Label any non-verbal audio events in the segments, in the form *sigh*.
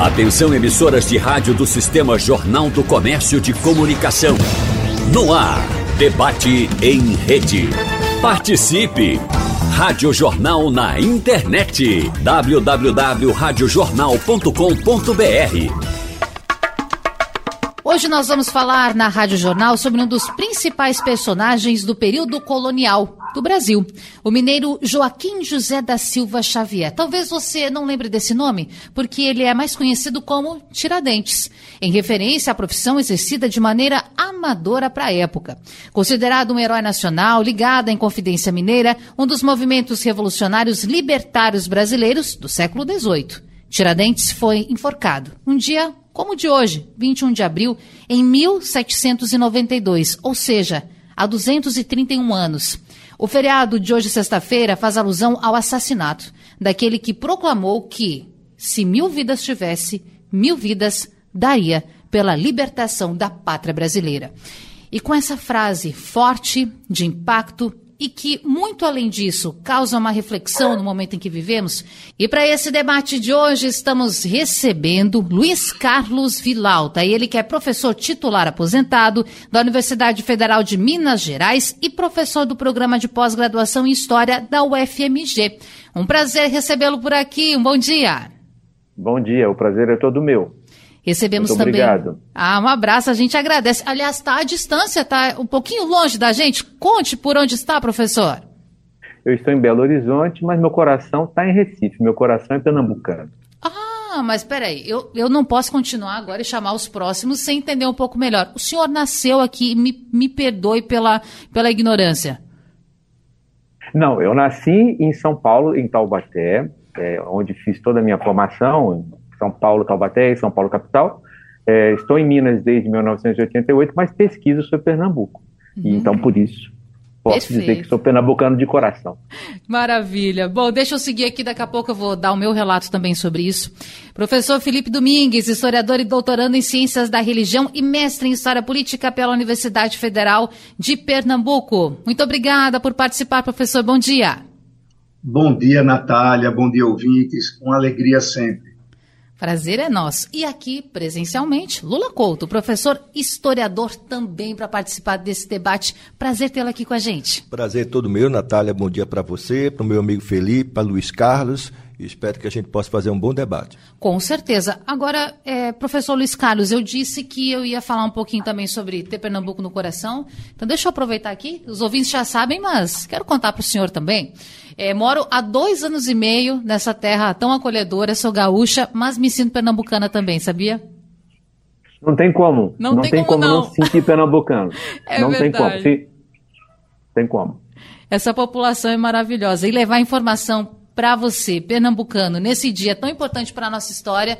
Atenção emissoras de rádio do Sistema Jornal do Comércio de Comunicação. No ar, debate em rede. Participe! Rádio Jornal na internet. www.radiojornal.com.br Hoje nós vamos falar na Rádio Jornal sobre um dos principais personagens do período colonial do Brasil, o mineiro Joaquim José da Silva Xavier. Talvez você não lembre desse nome, porque ele é mais conhecido como Tiradentes, em referência à profissão exercida de maneira amadora para a época. Considerado um herói nacional, ligado à Inconfidência Mineira, um dos movimentos revolucionários libertários brasileiros do século XVIII. Tiradentes foi enforcado, um dia como o de hoje, 21 de abril, em 1792, ou seja, há 231 anos. O feriado de hoje, sexta-feira, faz alusão ao assassinato daquele que proclamou que, se mil vidas tivesse, mil vidas daria pela libertação da pátria brasileira. E com essa frase forte, de impacto, e que, muito além disso, causa uma reflexão no momento em que vivemos. E para esse debate de hoje, estamos recebendo Luiz Carlos Vilauta, ele que é professor titular aposentado da Universidade Federal de Minas Gerais e professor do programa de pós-graduação em História da UFMG. Um prazer recebê-lo por aqui. Um bom dia. Bom dia, o prazer é todo meu. Recebemos Muito também. Obrigado. Ah, um abraço, a gente agradece. Aliás, está à distância, está um pouquinho longe da gente. Conte por onde está, professor. Eu estou em Belo Horizonte, mas meu coração está em Recife. Meu coração é pernambucano. Ah, mas peraí, eu, eu não posso continuar agora e chamar os próximos sem entender um pouco melhor. O senhor nasceu aqui, me, me perdoe pela, pela ignorância. Não, eu nasci em São Paulo, em Taubaté, é, onde fiz toda a minha formação, São Paulo, Taubaté e São Paulo capital. É, estou em Minas desde 1988, mas pesquiso sobre Pernambuco. Uhum. E, então, por isso, posso Perfeito. dizer que sou pernambucano de coração. Maravilha. Bom, deixa eu seguir aqui, daqui a pouco eu vou dar o meu relato também sobre isso. Professor Felipe Domingues, historiador e doutorando em Ciências da Religião e mestre em História Política pela Universidade Federal de Pernambuco. Muito obrigada por participar, professor. Bom dia. Bom dia, Natália. Bom dia, ouvintes. Uma alegria sempre. Prazer é nosso. E aqui, presencialmente, Lula Couto, professor historiador também para participar desse debate. Prazer tê-lo aqui com a gente. Prazer todo meu, Natália. Bom dia para você, para o meu amigo Felipe, para Luiz Carlos. E espero que a gente possa fazer um bom debate. Com certeza. Agora, é, professor Luiz Carlos, eu disse que eu ia falar um pouquinho também sobre ter Pernambuco no coração. Então, deixa eu aproveitar aqui. Os ouvintes já sabem, mas quero contar para o senhor também. É, moro há dois anos e meio nessa terra tão acolhedora, sou gaúcha, mas me sinto pernambucana também, sabia? Não tem como. Não tem tem como como, não. não se sentir pernambucano. *laughs* É não tem verdade. como. Se... Tem como. Essa população é maravilhosa. E levar informação para você, pernambucano, nesse dia tão importante para a nossa história,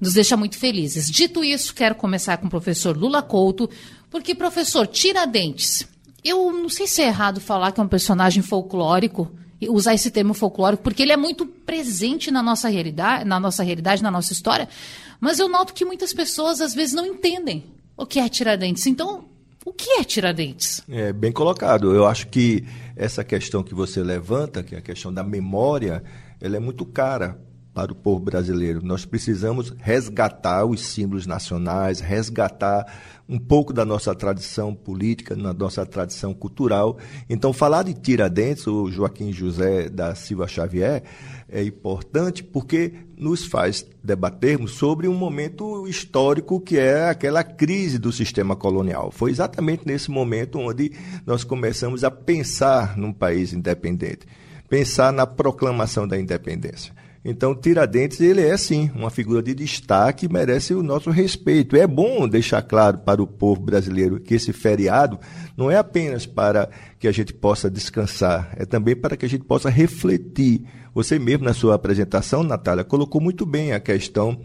nos deixa muito felizes. Dito isso, quero começar com o professor Lula Couto, porque, professor, Tiradentes, eu não sei se é errado falar que é um personagem folclórico, usar esse termo folclórico, porque ele é muito presente na nossa realidade, na nossa realidade, na nossa história, mas eu noto que muitas pessoas às vezes não entendem o que é Tiradentes. Então, o que é Tiradentes? É bem colocado. Eu acho que essa questão que você levanta, que é a questão da memória, ela é muito cara para o povo brasileiro. Nós precisamos resgatar os símbolos nacionais, resgatar um pouco da nossa tradição política, da nossa tradição cultural. Então, falar de Tiradentes, o Joaquim José da Silva Xavier, é importante porque nos faz debatermos sobre um momento histórico que é aquela crise do sistema colonial. Foi exatamente nesse momento onde nós começamos a pensar num país independente, pensar na proclamação da independência. Então, Tiradentes, ele é sim uma figura de destaque e merece o nosso respeito. É bom deixar claro para o povo brasileiro que esse feriado não é apenas para que a gente possa descansar, é também para que a gente possa refletir. Você mesmo, na sua apresentação, Natália, colocou muito bem a questão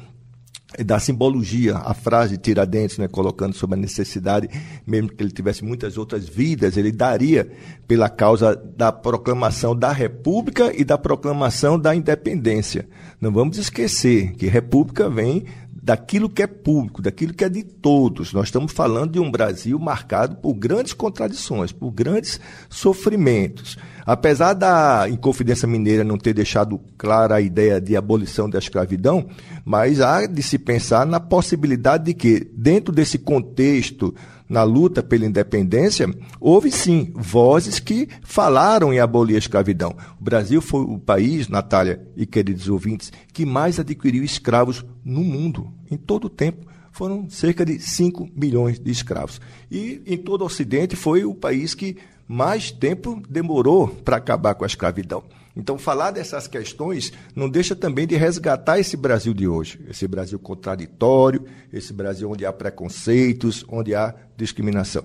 da simbologia, a frase Tiradentes, né, colocando sobre a necessidade, mesmo que ele tivesse muitas outras vidas, ele daria pela causa da proclamação da República e da proclamação da independência. Não vamos esquecer que República vem daquilo que é público, daquilo que é de todos. Nós estamos falando de um Brasil marcado por grandes contradições, por grandes sofrimentos. Apesar da Inconfidência Mineira não ter deixado clara a ideia de abolição da escravidão, mas há de se pensar na possibilidade de que, dentro desse contexto, na luta pela independência, houve sim vozes que falaram em abolir a escravidão. O Brasil foi o país, Natália e queridos ouvintes, que mais adquiriu escravos no mundo, em todo o tempo foram cerca de 5 milhões de escravos. E em todo o Ocidente foi o país que mais tempo demorou para acabar com a escravidão. Então, falar dessas questões não deixa também de resgatar esse Brasil de hoje, esse Brasil contraditório, esse Brasil onde há preconceitos, onde há discriminação.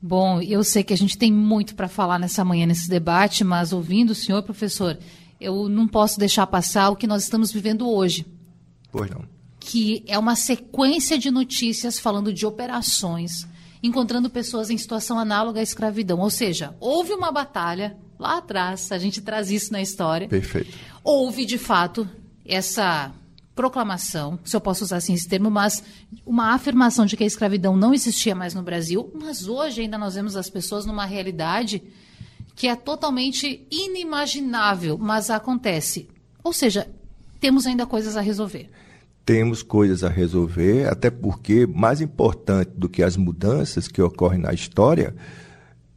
Bom, eu sei que a gente tem muito para falar nessa manhã nesse debate, mas ouvindo o senhor, professor, eu não posso deixar passar o que nós estamos vivendo hoje. Pois não que é uma sequência de notícias falando de operações encontrando pessoas em situação análoga à escravidão. Ou seja, houve uma batalha lá atrás, a gente traz isso na história. Perfeito. Houve, de fato, essa proclamação, se eu posso usar assim esse termo, mas uma afirmação de que a escravidão não existia mais no Brasil, mas hoje ainda nós vemos as pessoas numa realidade que é totalmente inimaginável, mas acontece. Ou seja, temos ainda coisas a resolver temos coisas a resolver, até porque mais importante do que as mudanças que ocorrem na história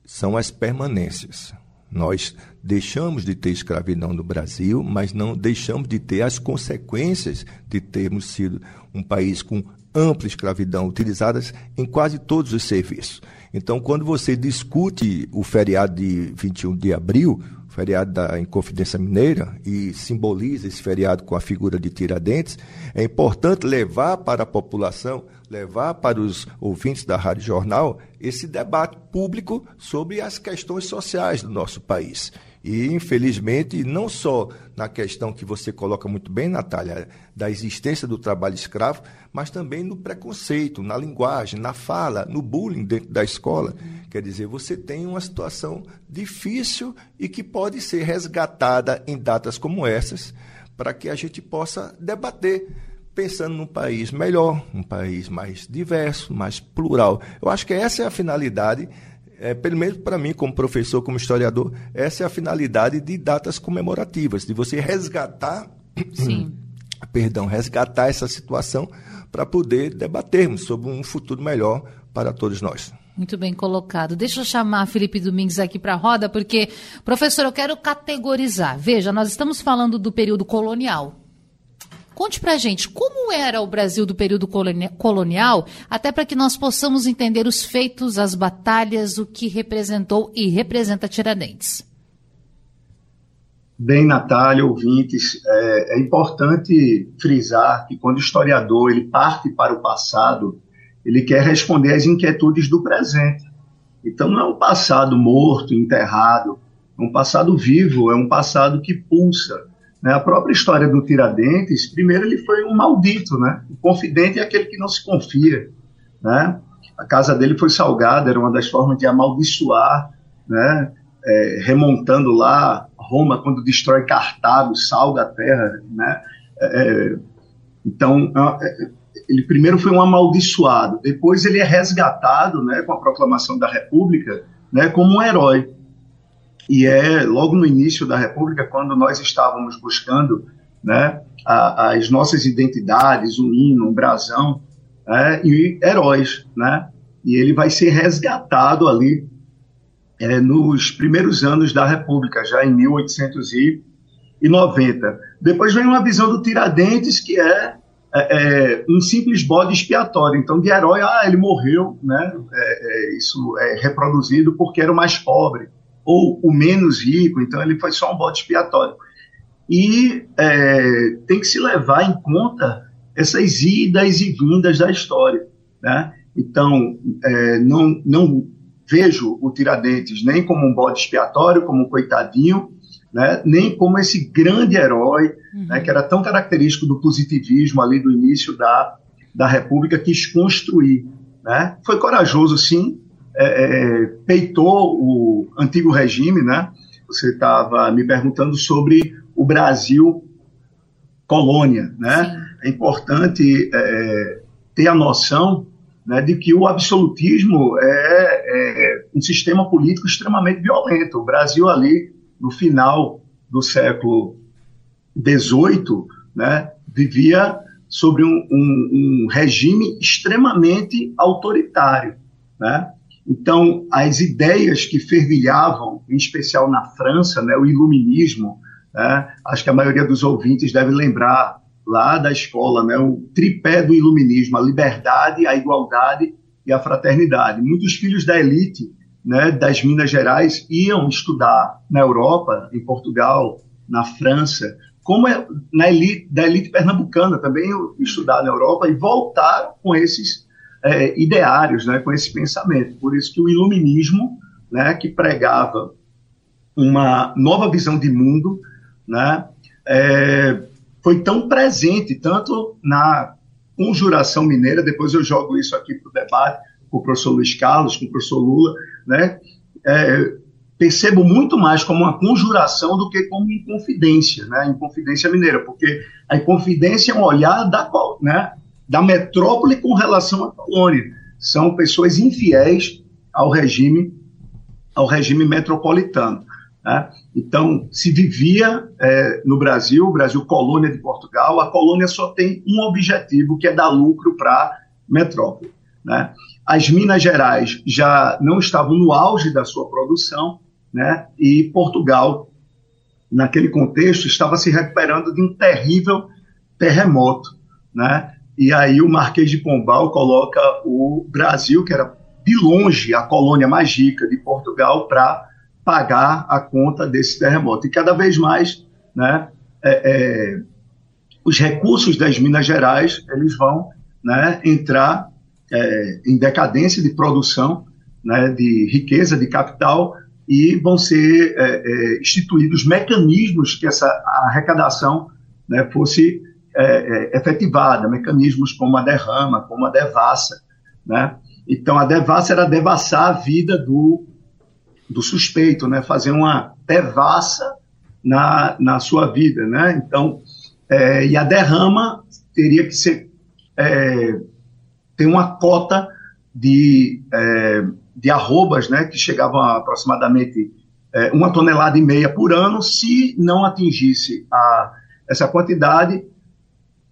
são as permanências. Nós deixamos de ter escravidão no Brasil, mas não deixamos de ter as consequências de termos sido um país com ampla escravidão utilizadas em quase todos os serviços. Então, quando você discute o feriado de 21 de abril, feriado da Inconfidência Mineira, e simboliza esse feriado com a figura de Tiradentes, é importante levar para a população, levar para os ouvintes da Rádio Jornal, esse debate público sobre as questões sociais do nosso país. E, infelizmente, não só na questão que você coloca muito bem, Natália, da existência do trabalho escravo, mas também no preconceito, na linguagem, na fala, no bullying dentro da escola. Quer dizer, você tem uma situação difícil e que pode ser resgatada em datas como essas, para que a gente possa debater pensando num país melhor, um país mais diverso, mais plural. Eu acho que essa é a finalidade é, pelo menos para mim, como professor, como historiador, essa é a finalidade de datas comemorativas, de você resgatar, Sim. perdão, resgatar essa situação para poder debatermos sobre um futuro melhor para todos nós. Muito bem colocado. Deixa eu chamar Felipe Domingues aqui para a roda, porque, professor, eu quero categorizar. Veja, nós estamos falando do período colonial, Conte pra gente como era o Brasil do período colonial, até para que nós possamos entender os feitos, as batalhas, o que representou e representa Tiradentes. Bem, Natália, ouvintes, é, é importante frisar que quando o historiador ele parte para o passado, ele quer responder às inquietudes do presente. Então não é um passado morto, enterrado, é um passado vivo, é um passado que pulsa, né? A própria história do Tiradentes, primeiro ele foi um maldito, né? O confidente é aquele que não se confia, né? A casa dele foi salgada, era uma das formas de amaldiçoar, né? É, remontando lá Roma quando destrói Cartago, salga a terra, né? É, é então é, ele primeiro foi um amaldiçoado, depois ele é resgatado, né? Com a proclamação da República, né? Como um herói. E é logo no início da República, quando nós estávamos buscando né, a, as nossas identidades, o hino, o brasão, é, e heróis, né? E ele vai ser resgatado ali é, nos primeiros anos da República, já em 1890. Depois vem uma visão do Tiradentes, que é, é, é um simples bode expiatório. Então, de herói, ah, ele morreu, né? É, é, isso é reproduzido porque era o mais pobre ou o menos rico, então ele foi só um bote expiatório. E é, tem que se levar em conta essas idas e vindas da história. Né? Então, é, não, não vejo o Tiradentes nem como um bode expiatório, como um coitadinho, né? nem como esse grande herói, uhum. né? que era tão característico do positivismo ali do início da, da República, quis construir. Né? Foi corajoso, sim, é, é, peitou o antigo regime, né? Você estava me perguntando sobre o Brasil colônia, né? É importante é, ter a noção né, de que o absolutismo é, é, um sistema político extremamente violento. O Brasil ali no final do século XVIII, né, vivia sobre um, um, um regime extremamente autoritário. Né? Então, as ideias que fervilhavam, em especial na França, né, o iluminismo, né, acho que a maioria dos ouvintes deve lembrar lá da escola, né, o tripé do iluminismo, a liberdade, a igualdade e a fraternidade. Muitos filhos da elite né, das Minas Gerais iam estudar na Europa, em Portugal, na França, como é na elite, da elite pernambucana também estudar na Europa e voltaram com esses é, ideários, né, com esse pensamento. Por isso que o iluminismo, né, que pregava uma nova visão de mundo, né, é, foi tão presente tanto na conjuração mineira, depois eu jogo isso aqui para o debate com o professor Luiz Carlos, com o professor Lula, né, é, percebo muito mais como uma conjuração do que como inconfidência, né, inconfidência mineira, porque a inconfidência é um olhar da, né, da metrópole com relação à colônia. São pessoas infiéis ao regime, ao regime metropolitano. Né? Então, se vivia é, no Brasil, o Brasil colônia de Portugal, a colônia só tem um objetivo, que é dar lucro para a metrópole. Né? As Minas Gerais já não estavam no auge da sua produção, né? e Portugal, naquele contexto, estava se recuperando de um terrível terremoto. Né? E aí o Marquês de Pombal coloca o Brasil, que era de longe a colônia mais rica de Portugal, para pagar a conta desse terremoto. E cada vez mais, né, é, é, os recursos das Minas Gerais eles vão né, entrar é, em decadência de produção, né, de riqueza, de capital, e vão ser é, é, instituídos mecanismos que essa arrecadação né, fosse é, é, efetivada, mecanismos como a derrama, como a devassa. Né? Então, a devassa era devassar a vida do, do suspeito, né? fazer uma devassa na, na sua vida. Né? Então, é, e a derrama teria que ser é, ter uma cota de, é, de arrobas né? que chegavam a aproximadamente é, uma tonelada e meia por ano. Se não atingisse a, essa quantidade,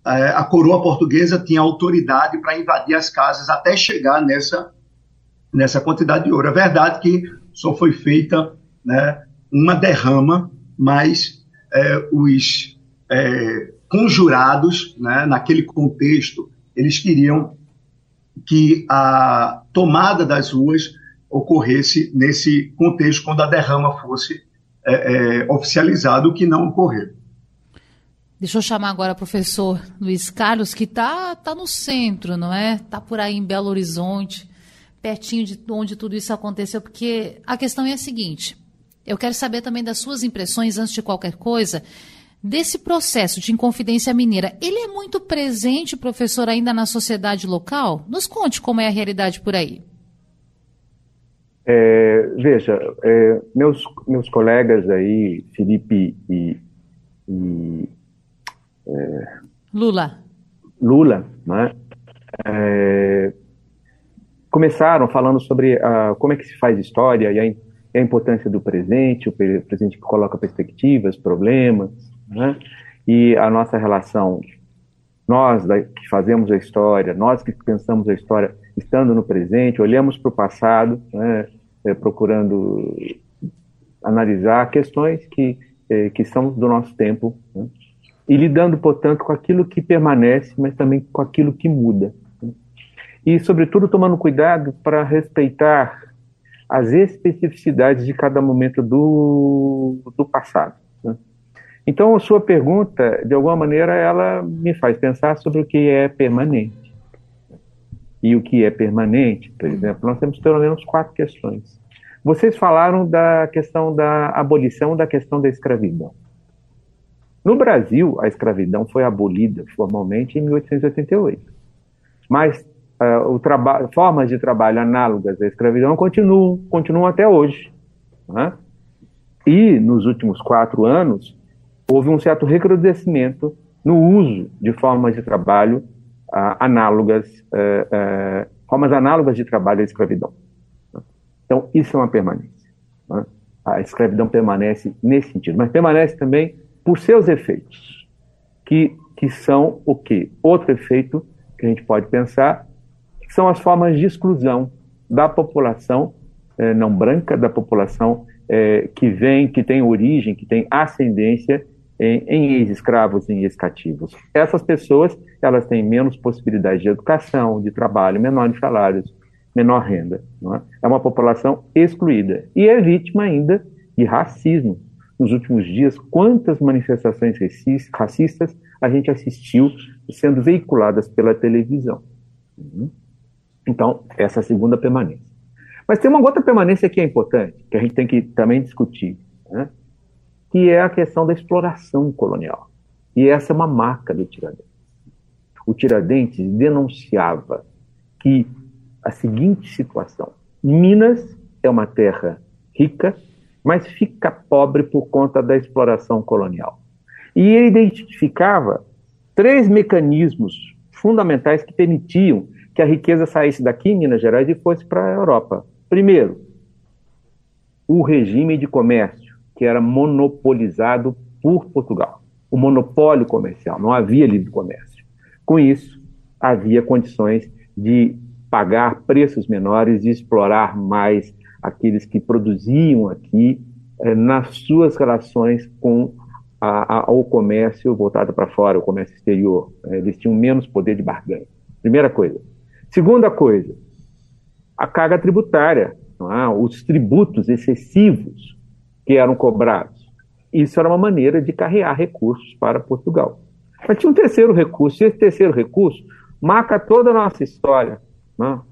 a coroa portuguesa tinha autoridade para invadir as casas até chegar nessa, nessa quantidade de ouro. É verdade que só foi feita né, uma derrama, mas é, os é, conjurados, né, naquele contexto, eles queriam que a tomada das ruas ocorresse nesse contexto, quando a derrama fosse é, é oficializada, o que não ocorreu. Deixa eu chamar agora o professor Luiz Carlos, que está tá no centro, não é? Está por aí em Belo Horizonte, pertinho de onde tudo isso aconteceu, porque a questão é a seguinte: eu quero saber também das suas impressões, antes de qualquer coisa, desse processo de Inconfidência Mineira. Ele é muito presente, professor, ainda na sociedade local? Nos conte como é a realidade por aí. É, veja, é, meus, meus colegas aí, Felipe e, e Lula. Lula, né? É, começaram falando sobre uh, como é que se faz história e a, a, importância do presente, o presente que coloca perspectivas, problemas, né? e a nossa relação, nós da, que fazemos a história, nós que pensamos a história, estando no presente, olhamos para o passado, né? é, procurando analisar questões que, é, que são do nosso tempo, né? E lidando, portanto, com aquilo que permanece, mas também com aquilo que muda. E, sobretudo, tomando cuidado para respeitar as especificidades de cada momento do, do passado. Né? Então, a sua pergunta, de alguma maneira, ela me faz pensar sobre o que é permanente. E o que é permanente, por exemplo, nós temos pelo menos quatro questões. Vocês falaram da questão da abolição da questão da escravidão. No Brasil, a escravidão foi abolida formalmente em 1888. Mas uh, formas de trabalho análogas à escravidão continuam, continuam até hoje. Né? E, nos últimos quatro anos, houve um certo recrudescimento no uso de formas de trabalho uh, análogas, uh, formas análogas de trabalho à escravidão. Então, isso é uma permanência. Né? A escravidão permanece nesse sentido, mas permanece também por seus efeitos, que, que são o quê? Outro efeito que a gente pode pensar são as formas de exclusão da população eh, não branca, da população eh, que vem, que tem origem, que tem ascendência em, em ex-escravos, em ex-cativos. Essas pessoas, elas têm menos possibilidade de educação, de trabalho, menores salários, menor renda. É? é uma população excluída e é vítima ainda de racismo. Nos últimos dias, quantas manifestações racistas a gente assistiu sendo veiculadas pela televisão. Uhum. Então, essa é a segunda permanência. Mas tem uma outra permanência que é importante, que a gente tem que também discutir, né? que é a questão da exploração colonial. E essa é uma marca do Tiradentes. O Tiradentes denunciava que a seguinte situação: Minas é uma terra rica, mas fica pobre por conta da exploração colonial. E ele identificava três mecanismos fundamentais que permitiam que a riqueza saísse daqui, Minas Gerais, e fosse para a Europa. Primeiro, o regime de comércio, que era monopolizado por Portugal. O monopólio comercial, não havia livre comércio. Com isso, havia condições de pagar preços menores e explorar mais aqueles que produziam aqui eh, nas suas relações com a, a, o comércio voltado para fora, o comércio exterior. Eles tinham menos poder de barganha. Primeira coisa. Segunda coisa, a carga tributária, é? os tributos excessivos que eram cobrados. Isso era uma maneira de carrear recursos para Portugal. Mas tinha um terceiro recurso, e esse terceiro recurso marca toda a nossa história, é?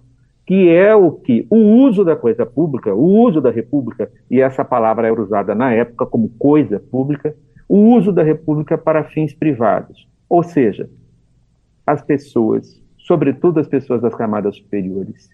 Que é o que? O uso da coisa pública, o uso da república, e essa palavra era usada na época como coisa pública, o uso da república para fins privados. Ou seja, as pessoas sobretudo as pessoas das camadas superiores,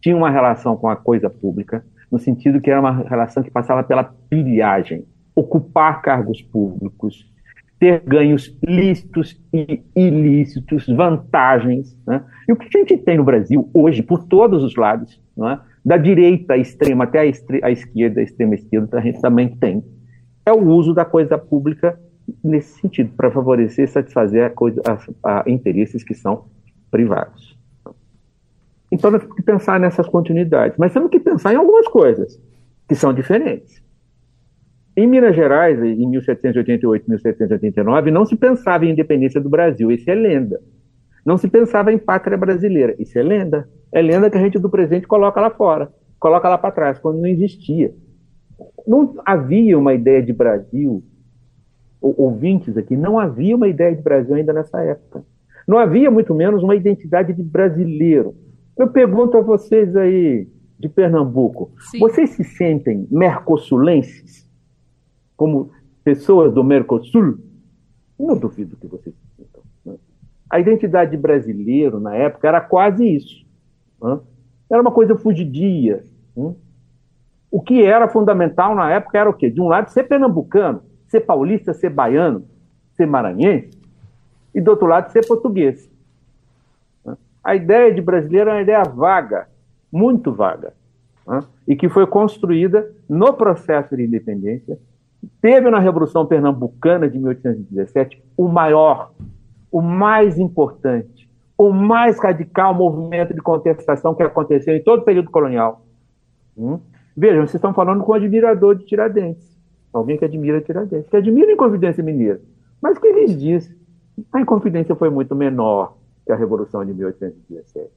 tinham uma relação com a coisa pública, no sentido que era uma relação que passava pela pilhagem, ocupar cargos públicos, ter ganhos lícitos e ilícitos, vantagens. Né? E o que a gente tem no Brasil hoje, por todos os lados, é? da direita extrema até a, a esquerda, a extrema esquerda, a gente também tem, é o uso da coisa pública nesse sentido, para favorecer, satisfazer a coisa, a, a interesses que são privados. Então nós temos que pensar nessas continuidades, mas temos que pensar em algumas coisas que são diferentes. Em Minas Gerais, em 1788, 1789, não se pensava em independência do Brasil, isso é lenda. Não se pensava em pátria brasileira, isso é lenda. É lenda que a gente do presente coloca lá fora, coloca lá para trás, quando não existia. Não havia uma ideia de Brasil, ouvintes aqui, não havia uma ideia de Brasil ainda nessa época. Não havia, muito menos, uma identidade de brasileiro. Eu pergunto a vocês aí de Pernambuco: Sim. vocês se sentem mercosulenses? Como pessoas do Mercosul? Não duvido que vocês sintam. Né? A identidade de brasileiro, na época, era quase isso. Né? Era uma coisa fugidia. Né? O que era fundamental na época era o quê? De um lado, ser pernambucano, ser paulista, ser baiano, ser maranhense e, do outro lado, ser português. A ideia de brasileiro é uma ideia vaga, muito vaga, né? e que foi construída no processo de independência. Teve na Revolução Pernambucana de 1817 o maior, o mais importante, o mais radical movimento de contestação que aconteceu em todo o período colonial. Hum? Vejam, vocês estão falando com um admirador de Tiradentes, alguém que admira Tiradentes, que admira a Inconfidência Mineira. Mas que eles dizem? A Inconfidência foi muito menor que a Revolução de 1817.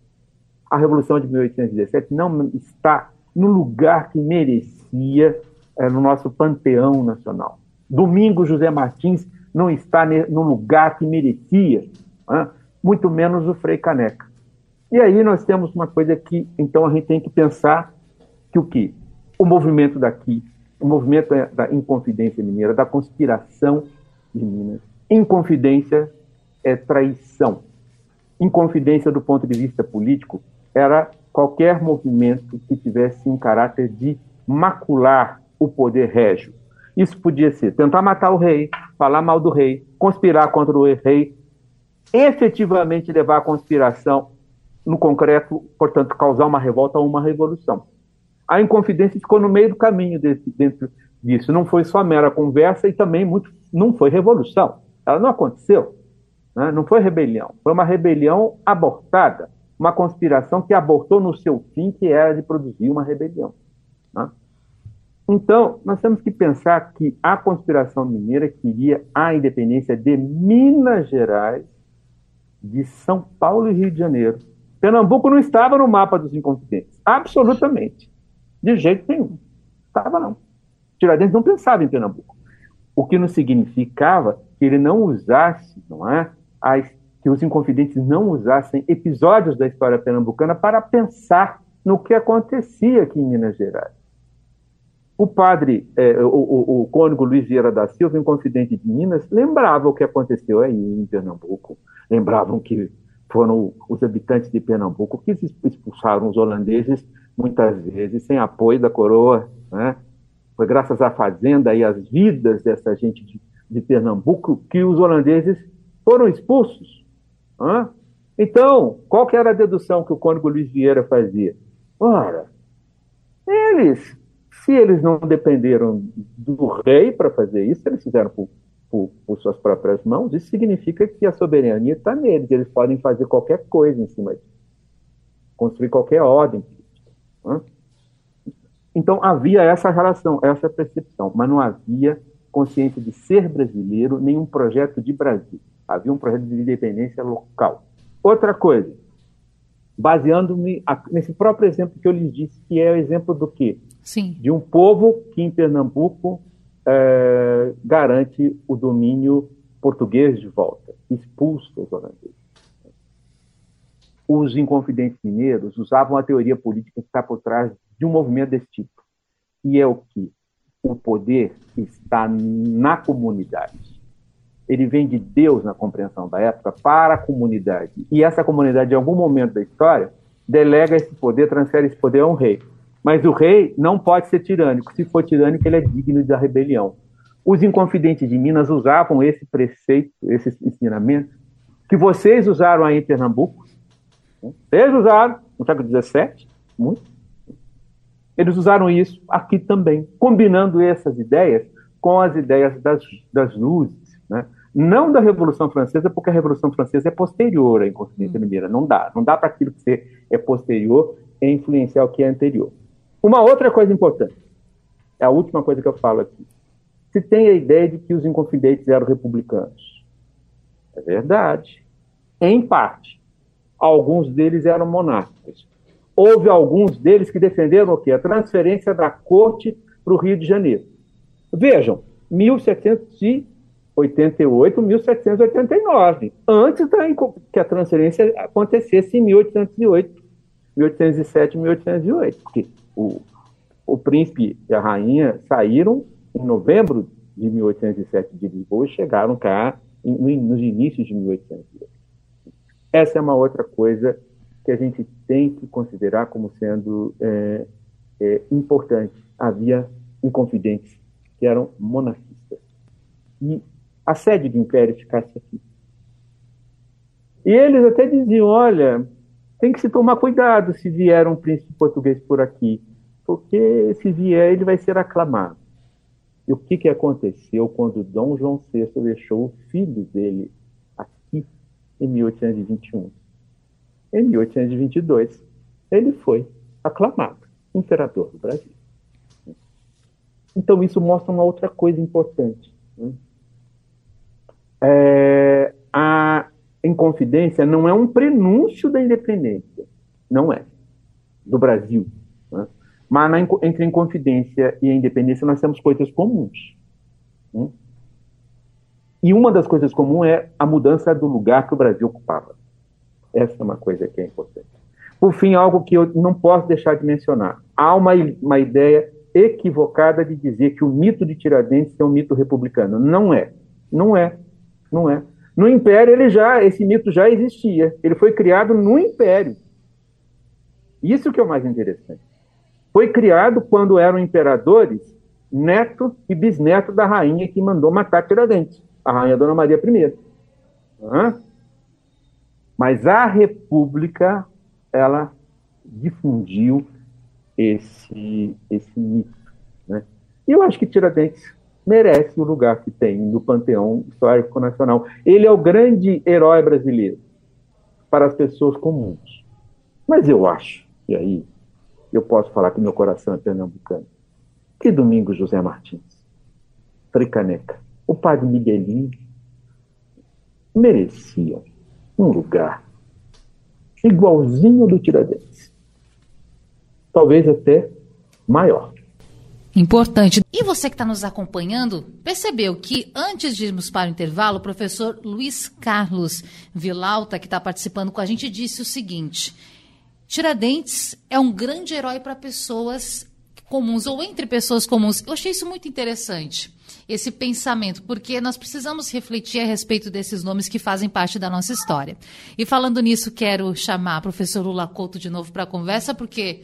A Revolução de 1817 não está no lugar que merecia é, no nosso panteão nacional. Domingos José Martins não está no lugar que merecia, né? muito menos o Frei Caneca. E aí nós temos uma coisa que, então, a gente tem que pensar que o que? O movimento daqui, o movimento da Inconfidência Mineira, da conspiração de Minas, Inconfidência é traição. Inconfidência do ponto de vista político era qualquer movimento que tivesse um caráter de macular o poder régio. Isso podia ser tentar matar o rei, falar mal do rei, conspirar contra o rei, efetivamente levar a conspiração no concreto, portanto, causar uma revolta ou uma revolução. A Inconfidência ficou no meio do caminho desse, dentro disso. Não foi só mera conversa e também muito, não foi revolução. Ela não aconteceu. Né? Não foi rebelião. Foi uma rebelião abortada. Uma conspiração que abortou no seu fim, que era de produzir uma rebelião. Né? Então, nós temos que pensar que a conspiração mineira queria a independência de Minas Gerais, de São Paulo e Rio de Janeiro. Pernambuco não estava no mapa dos inconfidentes. Absolutamente. De jeito nenhum. Estava não. Tiradentes não pensava em Pernambuco. O que não significava que ele não usasse, não é? As, que os inconfidentes não usassem episódios da história pernambucana para pensar no que acontecia aqui em Minas Gerais. O padre, é, o, o, o cônigo Luiz Vieira da Silva, inconfidente de Minas, lembrava o que aconteceu aí em Pernambuco. Lembravam que foram os habitantes de Pernambuco que expulsaram os holandeses, muitas vezes sem apoio da coroa. Né? Foi graças à fazenda e às vidas dessa gente de, de Pernambuco que os holandeses foram expulsos. Né? Então, qual que era a dedução que o cônigo Luiz Vieira fazia? Ora, eles se eles não dependeram do rei para fazer isso, eles fizeram por, por, por, suas próprias mãos, isso significa que a soberania está neles, eles podem fazer qualquer coisa em cima disso, construir qualquer ordem. Né? Então havia essa relação, essa percepção, mas não havia consciência de ser brasileiro, nenhum projeto de Brasil. Havia um projeto de independência local. Outra coisa, baseando-me nesse próprio exemplo que eu lhes disse, que é o exemplo do quê? Sim. de um povo que em Pernambuco é, garante o domínio português de volta, expulsa os holandeses. Os inconfidentes mineiros usavam a teoria política que está por trás de um movimento desse tipo, e é o que o poder está na comunidade. Ele vem de Deus na compreensão da época para a comunidade. E essa comunidade, em algum momento da história, delega esse poder, transfere esse poder a um rei. Mas o rei não pode ser tirânico. Se for tirânico, ele é digno da rebelião. Os inconfidentes de Minas usavam esse preceito, esse ensinamento, que vocês usaram aí em Pernambuco. Eles usaram no século XVII, muito. Eles usaram isso aqui também, combinando essas ideias com as ideias das, das luzes. Né? Não da Revolução Francesa, porque a Revolução Francesa é posterior à Inconfidência Mineira. Não dá. Não dá para aquilo que é posterior e influenciar o que é anterior. Uma outra coisa importante, é a última coisa que eu falo aqui. Se tem a ideia de que os inconfidentes eram republicanos. É verdade. Em parte. Alguns deles eram monárquicos. Houve alguns deles que defenderam o quê? A transferência da corte para o Rio de Janeiro. Vejam, 1788, 1789, antes da, que a transferência acontecesse em 1808, 1807, 1808. Porque o, o príncipe e a rainha saíram em novembro de 1807 de Lisboa e chegaram cá nos inícios de 1808. Essa é uma outra coisa que a gente tem que considerar como sendo é, é, importante. Havia inconfidentes que eram monarquistas. E a sede do império ficasse aqui. E eles até diziam: olha, tem que se tomar cuidado se vier um príncipe português por aqui porque se vier ele vai ser aclamado. E o que, que aconteceu quando Dom João VI deixou o filho dele aqui em 1821? Em 1822, ele foi aclamado imperador do Brasil. Então, isso mostra uma outra coisa importante. Né? É, a Inconfidência não é um prenúncio da independência. Não é. Do Brasil. Mas na, entre a Inconfidência e a Independência nós temos coisas comuns. Hum? E uma das coisas comuns é a mudança do lugar que o Brasil ocupava. Essa é uma coisa que é importante. Por fim, algo que eu não posso deixar de mencionar. Há uma, uma ideia equivocada de dizer que o mito de Tiradentes é um mito republicano. Não é. Não é. Não é. No Império, ele já, esse mito já existia. Ele foi criado no Império. Isso que é o mais interessante. Foi criado quando eram imperadores neto e bisneto da rainha que mandou matar Tiradentes, a rainha Dona Maria I. Uhum. Mas a República, ela difundiu esse, esse mito. Né? E eu acho que Tiradentes merece o lugar que tem no panteão histórico nacional. Ele é o grande herói brasileiro para as pessoas comuns. Mas eu acho, e aí eu posso falar que meu coração é pernambucano, que Domingos José Martins, Fricaneca, o padre Miguelinho, merecia um lugar igualzinho ao do Tiradentes. Talvez até maior. Importante. E você que está nos acompanhando, percebeu que antes de irmos para o intervalo, o professor Luiz Carlos Vilauta, que está participando com a gente, disse o seguinte: Tiradentes é um grande herói para pessoas comuns ou entre pessoas comuns. Eu achei isso muito interessante, esse pensamento, porque nós precisamos refletir a respeito desses nomes que fazem parte da nossa história. E falando nisso, quero chamar o professor Lula Couto de novo para a conversa, porque,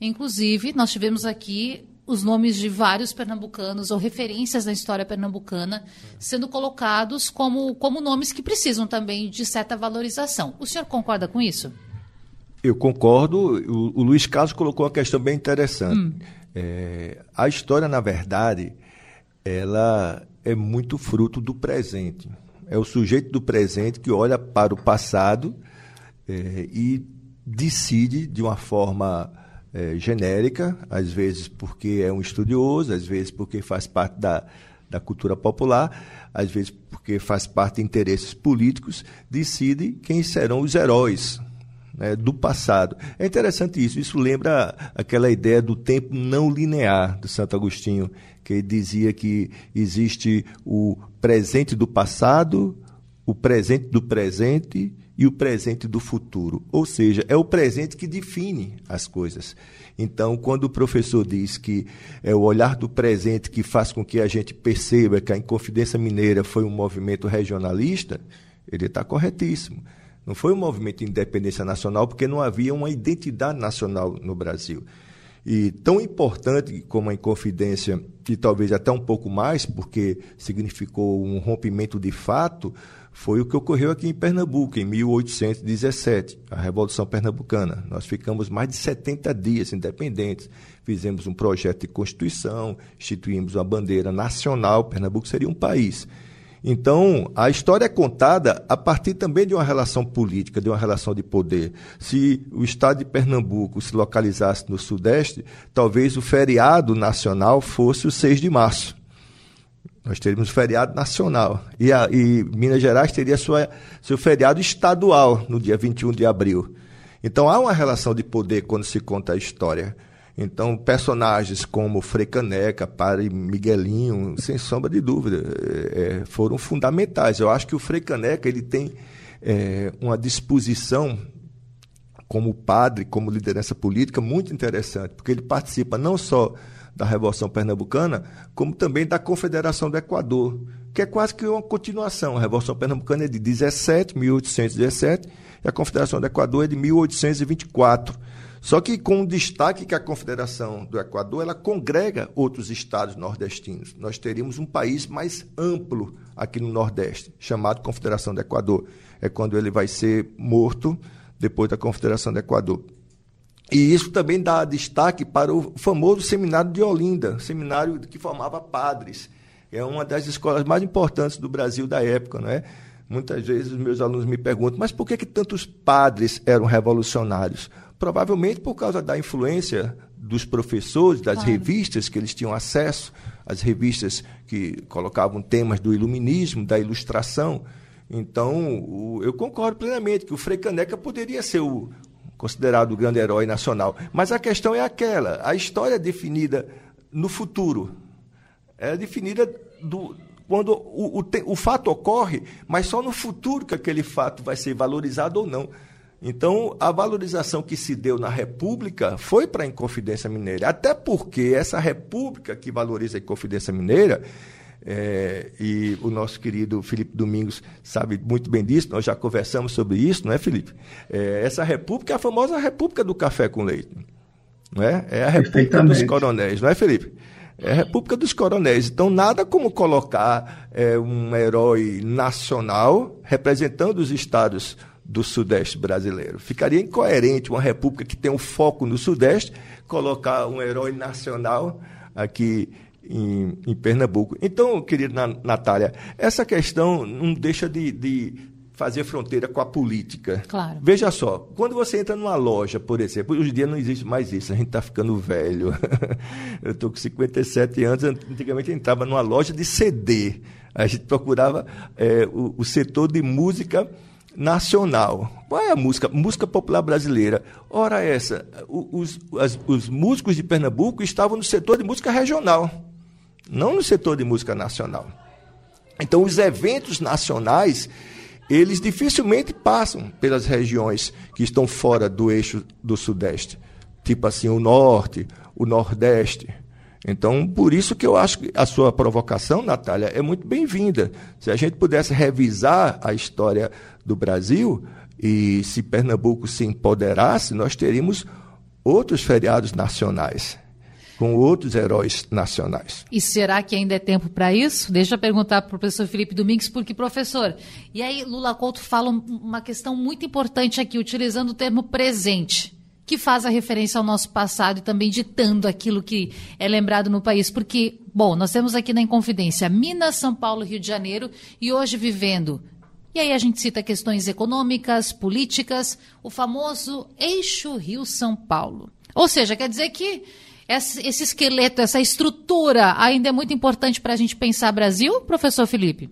inclusive, nós tivemos aqui os nomes de vários pernambucanos ou referências na história pernambucana sendo colocados como, como nomes que precisam também de certa valorização. O senhor concorda com isso? Eu concordo. O, o Luiz Carlos colocou uma questão bem interessante. Hum. É, a história, na verdade, ela é muito fruto do presente. É o sujeito do presente que olha para o passado é, e decide de uma forma é, genérica, às vezes porque é um estudioso, às vezes porque faz parte da, da cultura popular, às vezes porque faz parte de interesses políticos, decide quem serão os heróis né, do passado. É interessante isso, isso lembra aquela ideia do tempo não linear do Santo Agostinho, que dizia que existe o presente do passado, o presente do presente e o presente do futuro. Ou seja, é o presente que define as coisas. Então, quando o professor diz que é o olhar do presente que faz com que a gente perceba que a Inconfidência Mineira foi um movimento regionalista, ele está corretíssimo. Não foi um movimento de independência nacional porque não havia uma identidade nacional no Brasil. E tão importante como a Inconfidência, e talvez até um pouco mais, porque significou um rompimento de fato, foi o que ocorreu aqui em Pernambuco, em 1817, a Revolução Pernambucana. Nós ficamos mais de 70 dias independentes, fizemos um projeto de Constituição, instituímos uma bandeira nacional, Pernambuco seria um país. Então, a história é contada a partir também de uma relação política, de uma relação de poder. Se o estado de Pernambuco se localizasse no Sudeste, talvez o feriado nacional fosse o 6 de março. Nós teríamos feriado nacional. E, a, e Minas Gerais teria sua, seu feriado estadual no dia 21 de abril. Então há uma relação de poder quando se conta a história. Então, personagens como Frei Caneca, Padre Miguelinho, sem sombra de dúvida, é, foram fundamentais. Eu acho que o Frei Caneca ele tem é, uma disposição como padre, como liderança política, muito interessante, porque ele participa não só da Revolução Pernambucana, como também da Confederação do Equador, que é quase que uma continuação. A Revolução Pernambucana é de 17, 1817, e a Confederação do Equador é de 1824. Só que com o destaque que a Confederação do Equador ela congrega outros estados nordestinos. Nós teríamos um país mais amplo aqui no Nordeste, chamado Confederação do Equador. É quando ele vai ser morto depois da Confederação do Equador. E isso também dá destaque para o famoso seminário de Olinda, seminário que formava padres. É uma das escolas mais importantes do Brasil da época, não é? Muitas vezes os meus alunos me perguntam, mas por que, que tantos padres eram revolucionários? Provavelmente por causa da influência dos professores, das claro. revistas que eles tinham acesso, as revistas que colocavam temas do iluminismo, da ilustração. Então, eu concordo plenamente que o Frei Caneca poderia ser o, considerado o grande herói nacional. Mas a questão é aquela: a história é definida no futuro. É definida do, quando o, o, o fato ocorre, mas só no futuro que aquele fato vai ser valorizado ou não. Então, a valorização que se deu na República foi para a Inconfidência Mineira. Até porque essa República que valoriza a Inconfidência Mineira é, e o nosso querido Felipe Domingos sabe muito bem disso, nós já conversamos sobre isso, não é, Felipe? É, essa república é a famosa República do Café com Leite. Não é? é a República dos Coronéis, não é, Felipe? É a República dos Coronéis. Então, nada como colocar é, um herói nacional representando os estados do Sudeste brasileiro. Ficaria incoerente uma república que tem um foco no Sudeste colocar um herói nacional aqui em, em Pernambuco. Então, querida Natália, essa questão não deixa de, de fazer fronteira com a política. Claro. Veja só, quando você entra numa loja, por exemplo, hoje em dia não existe mais isso, a gente está ficando velho. *laughs* Eu estou com 57 anos, antigamente entrava numa loja de CD. A gente procurava é, o, o setor de música nacional. Qual é a música? Música popular brasileira. Ora, essa, os, os músicos de Pernambuco estavam no setor de música regional, não no setor de música nacional. Então, os eventos nacionais, eles dificilmente passam pelas regiões que estão fora do eixo do Sudeste, tipo assim, o Norte, o Nordeste. Então, por isso que eu acho que a sua provocação, Natália, é muito bem-vinda. Se a gente pudesse revisar a história do Brasil e se Pernambuco se empoderasse, nós teríamos outros feriados nacionais com outros heróis nacionais. E será que ainda é tempo para isso? Deixa eu perguntar para o professor Felipe Domingues, porque, professor, e aí Lula Couto fala uma questão muito importante aqui, utilizando o termo presente que faz a referência ao nosso passado e também ditando aquilo que é lembrado no país. Porque, bom, nós temos aqui na Inconfidência Minas, São Paulo, Rio de Janeiro e hoje vivendo. E aí a gente cita questões econômicas, políticas, o famoso eixo Rio-São Paulo. Ou seja, quer dizer que esse esqueleto, essa estrutura ainda é muito importante para a gente pensar Brasil, professor Felipe?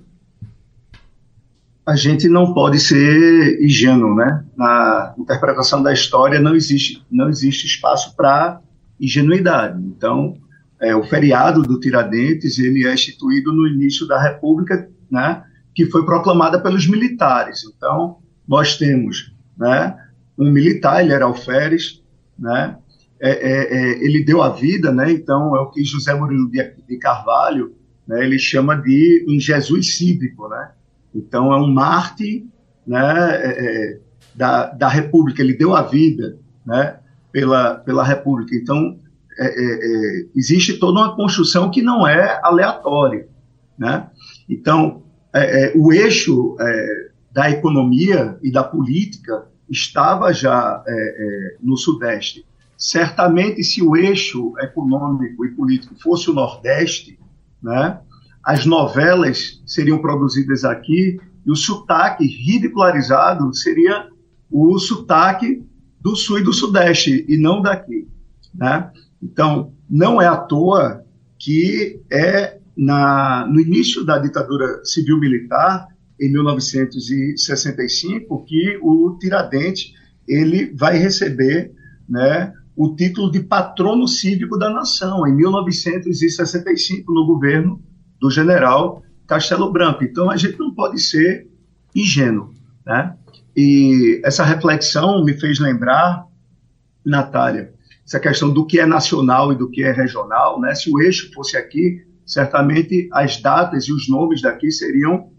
a gente não pode ser ingênuo, né? Na interpretação da história não existe, não existe espaço para ingenuidade. Então, é, o feriado do Tiradentes ele é instituído no início da República, né? Que foi proclamada pelos militares. Então, nós temos, né? Um militar, ele era alferes, né? É, é, é, ele deu a vida, né? Então, é o que José Murilo de, Carvalho, né? Ele chama de um Jesus cívico, né? Então, é um Marte né, é, é, da, da República, ele deu a vida né, pela, pela República. Então, é existe toda uma construção que não é aleatória. Né? Então, é, o eixo da economia e da política estava já no Sudeste. Certamente, se o eixo econômico e político fosse o Nordeste, né, as novelas seriam produzidas aqui e o sotaque ridicularizado seria o sotaque do sul e do sudeste e não daqui, né? Então, não é à toa que é na, no início da ditadura civil-militar, em 1965, que o Tiradentes ele vai receber né, o título de patrono cívico da nação, em 1965, no governo do general Castelo Branco. Então a gente não pode ser ingênuo, né? E essa reflexão me fez lembrar, Natália, essa questão do que é nacional e do que é regional, né? Se o eixo fosse aqui, certamente as datas e os nomes daqui seriam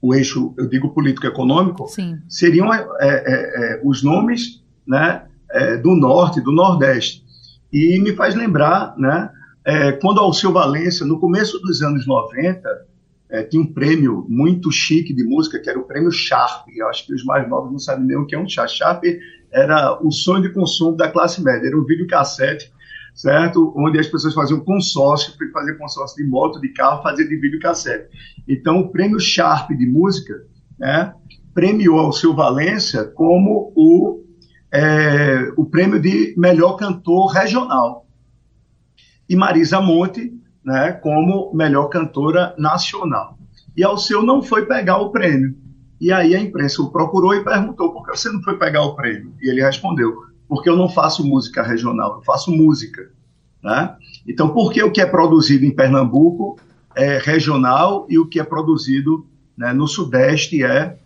o eixo, eu digo político-econômico, seriam é, é, é, os nomes, né? É, do norte, do nordeste. E me faz lembrar, né? É, quando Alceu Valença, no começo dos anos 90, é, tinha um prêmio muito chique de música, que era o prêmio Sharp. Eu acho que os mais novos não sabem nem o que é um Sharp. Sharp era o sonho de consumo da classe média, era um videocassete, certo? Onde as pessoas faziam consórcio, fazer consórcio de moto, de carro, fazer de videocassete. Então, o prêmio Sharp de música né, premiou Alceu Valença como o, é, o prêmio de melhor cantor regional e Marisa Monte né, como melhor cantora nacional. E Alceu não foi pegar o prêmio. E aí a imprensa o procurou e perguntou: por que você não foi pegar o prêmio? E ele respondeu: porque eu não faço música regional, eu faço música. Né? Então, por que o que é produzido em Pernambuco é regional e o que é produzido né, no Sudeste é,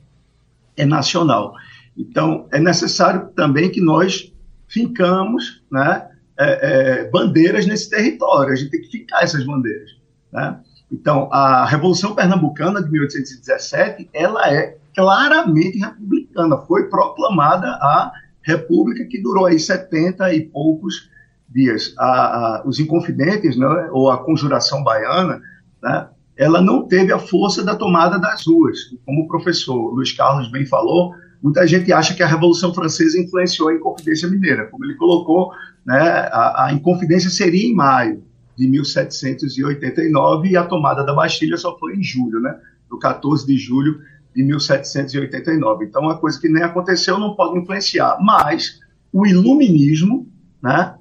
é nacional? Então, é necessário também que nós fincamos né, é, é, bandeiras nesse território, a gente tem que ficar essas bandeiras. Né? Então, a Revolução Pernambucana de 1817, ela é claramente republicana, foi proclamada a república que durou aí 70 e poucos dias. A, a, os Inconfidentes, né, ou a Conjuração Baiana, né, ela não teve a força da tomada das ruas. Como o professor Luiz Carlos bem falou, Muita gente acha que a Revolução Francesa influenciou a Inconfidência Mineira, como ele colocou, né, a, a Inconfidência seria em maio de 1789 e a tomada da Bastilha só foi em julho, né, no 14 de julho de 1789. Então, uma coisa que nem aconteceu não pode influenciar, mas o iluminismo, né,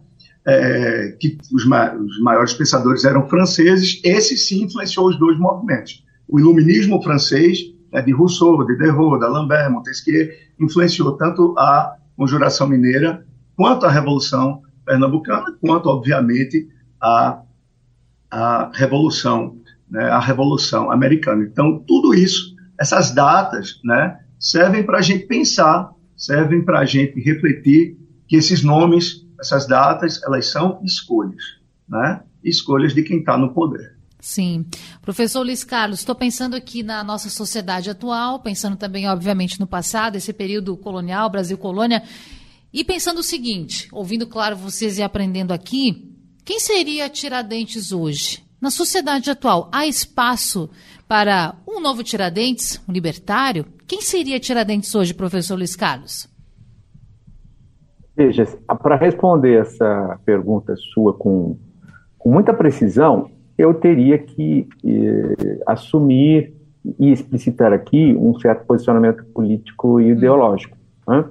é, que os, ma os, maiores pensadores eram franceses, esse sim influenciou os dois movimentos. O iluminismo francês, né, de Rousseau, de Diderot, d'Alembert, Montesquieu, influenciou tanto a Conjuração Mineira, quanto a Revolução Pernambucana, quanto, obviamente, a, a Revolução, né, a Revolução Americana. Então, tudo isso, essas datas, né, servem para a gente pensar, servem para a gente refletir que esses nomes essas datas, elas são escolhas, né? Escolhas de quem está no poder. Sim. Professor Luiz Carlos, estou pensando aqui na nossa sociedade atual, pensando também, obviamente, no passado, esse período colonial, Brasil colônia, e pensando o seguinte, ouvindo, claro, vocês e aprendendo aqui, quem seria Tiradentes hoje? Na sociedade atual, há espaço para um novo Tiradentes, um libertário? Quem seria Tiradentes hoje, professor Luiz Carlos? Veja, para responder essa pergunta sua com, com muita precisão, eu teria que eh, assumir e explicitar aqui um certo posicionamento político e ideológico. Né?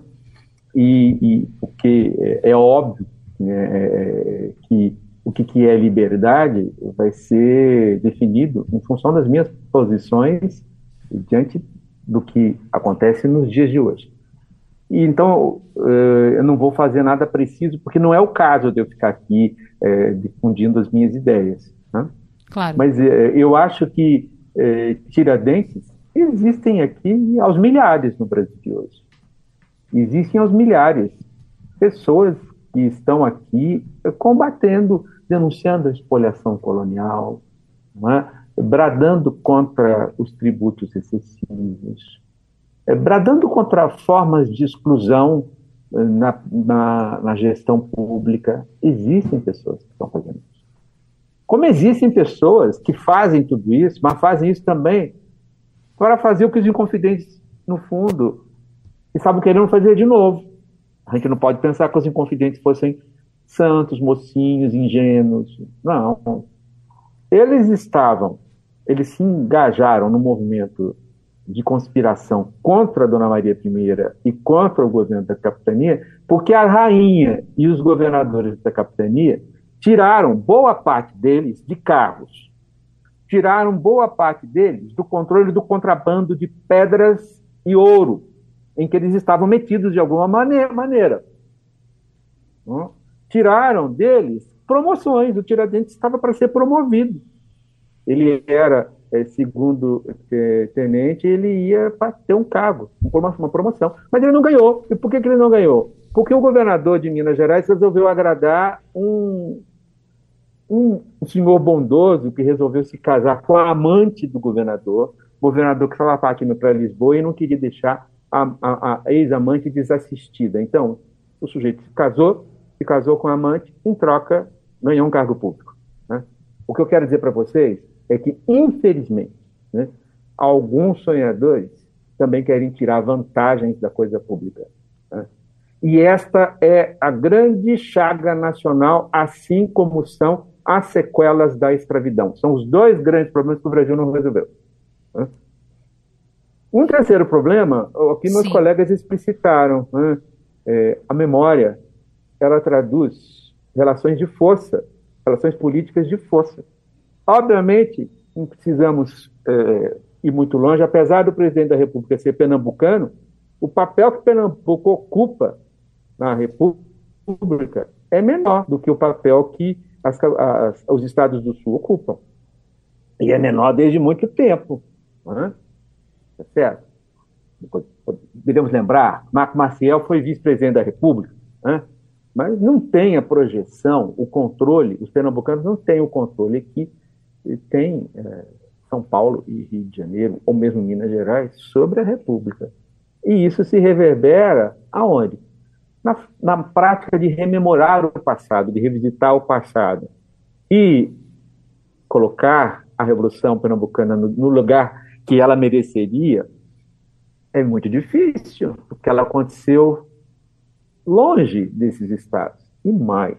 E, e o que é, é óbvio né, é, que o que, que é liberdade vai ser definido em função das minhas posições diante do que acontece nos dias de hoje. E então eh, eu não vou fazer nada preciso, porque não é o caso de eu ficar aqui é, difundindo as minhas ideias. Né? Claro. Mas é, eu acho que é, Tiradentes existem aqui aos milhares no Brasil de hoje. Existem aos milhares pessoas que estão aqui combatendo, denunciando a espoliação colonial, é? bradando contra os tributos excessivos, é, bradando contra formas de exclusão eh, na, na, na, gestão pública. Existem pessoas que estão fazendo isso. Como existem pessoas que fazem tudo isso, mas fazem isso também para fazer o que os inconfidentes, no fundo, estavam querendo fazer de novo. A gente não pode pensar que os inconfidentes fossem santos, mocinhos, ingênuos. Não. Eles estavam, eles se engajaram no movimento de conspiração contra a Dona Maria I e contra o governo da capitania, porque a rainha e os governadores da capitania tiraram boa parte deles de carros, tiraram boa parte deles do controle do contrabando de pedras e ouro, em que eles estavam metidos de alguma maneira. Tiraram deles promoções, o Tiradentes estava para ser promovido. Ele era é, segundo é, tenente, ele ia ter um cargo, uma promoção. Mas ele não ganhou. E por que, que ele não ganhou? Porque o governador de Minas Gerais resolveu agradar um, um, senhor bondoso que resolveu se casar com a amante do governador, governador que estava partindo para Lisboa e não queria deixar a, a, a ex-amante desassistida. Então, o sujeito se casou, se casou com a amante, em troca, ganhou um cargo público. Né? O que eu quero dizer para vocês é que, infelizmente, né, alguns sonhadores também querem tirar vantagens da coisa pública. Né? E esta é a grande chaga nacional, assim como são as sequelas da escravidão. São os dois grandes problemas que o Brasil não resolveu. Né? Um terceiro problema, aqui meus Sim. colegas explicitaram, né? é, a memória, ela traduz relações de força, relações políticas de força. Obviamente, não precisamos é, ir muito longe, apesar do presidente da República ser pernambucano, o papel que Pernambuco ocupa na República é menor do que o papel que as, as, os estados do Sul ocupam. E é menor desde muito tempo. Né? Certo? Podemos lembrar, Marco Maciel foi vice-presidente da República, né? Mas não tem a projeção, o controle, os pernambucanos não têm o controle que tem é, São Paulo e Rio de Janeiro, ou mesmo Minas Gerais, sobre a República. E isso se reverbera aonde? Na, na prática de rememorar o passado, de revisitar o passado. E colocar a Revolução Pernambucana no, no lugar que ela mereceria, É muito difícil, porque ela aconteceu longe desses estados. E mais,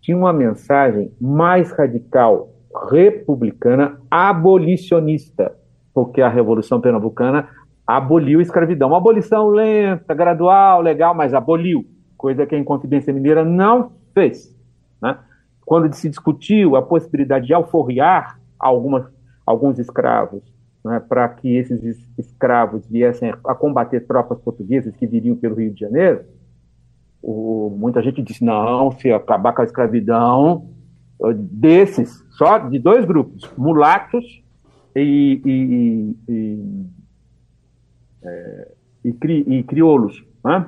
tinha uma mensagem mais radical, republicana, abolicionista, porque a Revolução Pernambucana aboliu a escravidão. Uma abolição lenta, gradual, legal, mas aboliu, coisa que a Inconfidência Mineira não fez. Né? Quando se discutiu a possibilidade de alforriar algumas, alguns escravos, né, para que esses escravos viessem a combater tropas portuguesas que viriam pelo Rio de Janeiro, o, muita gente disse: não, se acabar com a escravidão, desses, só de dois grupos, mulatos e, e, e, é, e, cri, e crioulos, né?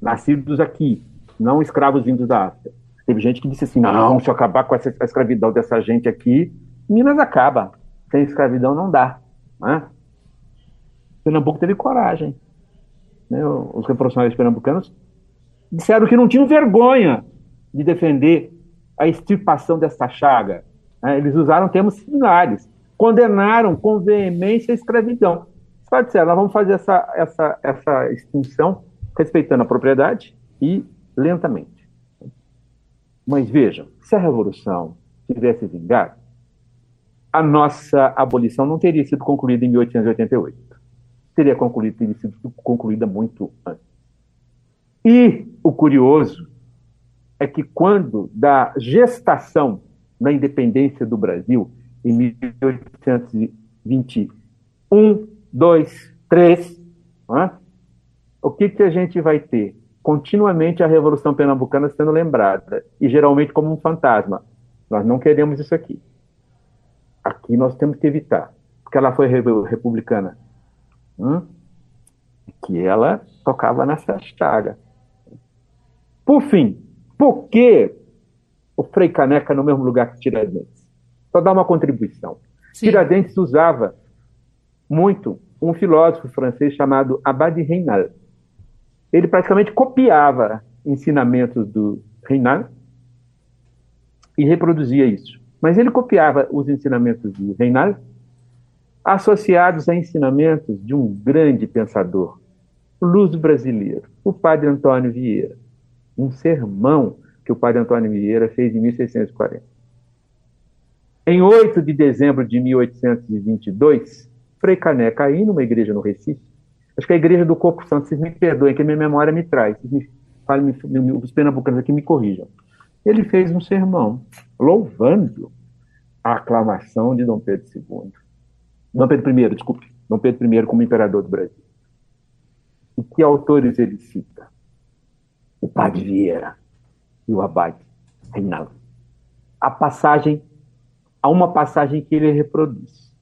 nascidos aqui, não escravos vindos da África. Teve gente que disse assim: não, se acabar com essa, a escravidão dessa gente aqui, Minas acaba. Sem escravidão não dá. Né? Pernambuco teve coragem. Né? Os revolucionários pernambucanos disseram que não tinham vergonha de defender a extirpação dessa chaga. Né? Eles usaram termos similares. Condenaram com veemência a escravidão. Só disseram, nós vamos fazer essa, essa, essa extinção respeitando a propriedade e lentamente. Mas vejam, se a Revolução tivesse vingado, a nossa abolição não teria sido concluída em 1888. Teria concluído, teria sido concluída muito antes. E o curioso é que quando da gestação da independência do Brasil, em 1821, 2, 3, é? o que, que a gente vai ter? Continuamente a Revolução Pernambucana sendo lembrada, e geralmente como um fantasma. Nós não queremos isso aqui. Aqui nós temos que evitar, porque ela foi republicana. Hum? Que ela tocava nessa chaga. Por fim, por que o Frei Caneca no mesmo lugar que Tiradentes? Só dar uma contribuição. Sim. Tiradentes usava muito um filósofo francês chamado Abad Reinal. Ele praticamente copiava ensinamentos do Reinal e reproduzia isso. Mas ele copiava os ensinamentos do Reinal associados a ensinamentos de um grande pensador, luz brasileiro, o padre Antônio Vieira um sermão que o padre Antônio Vieira fez em 1640. Em 8 de dezembro de 1822, Frei Caneca, aí numa igreja no Recife, acho que é a igreja do Corpo Santo, vocês me perdoem, que a minha memória me traz, me, me, os pernambucanos aqui me corrijam. Ele fez um sermão louvando a aclamação de Dom Pedro II. Dom Pedro I, desculpe, Dom Pedro I como imperador do Brasil. E que autores ele cita? O padre Vieira e o abade Reinaldo. A passagem, há uma passagem que ele reproduz,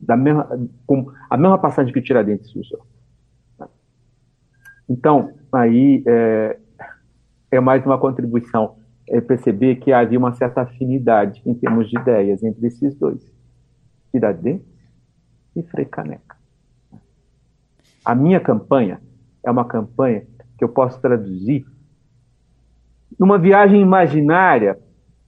da mesma, com a mesma passagem que o Tiradentes usou. Então, aí é, é mais uma contribuição, é perceber que havia uma certa afinidade em termos de ideias entre esses dois, Tiradentes e Frei Caneca. A minha campanha é uma campanha que eu posso traduzir numa viagem imaginária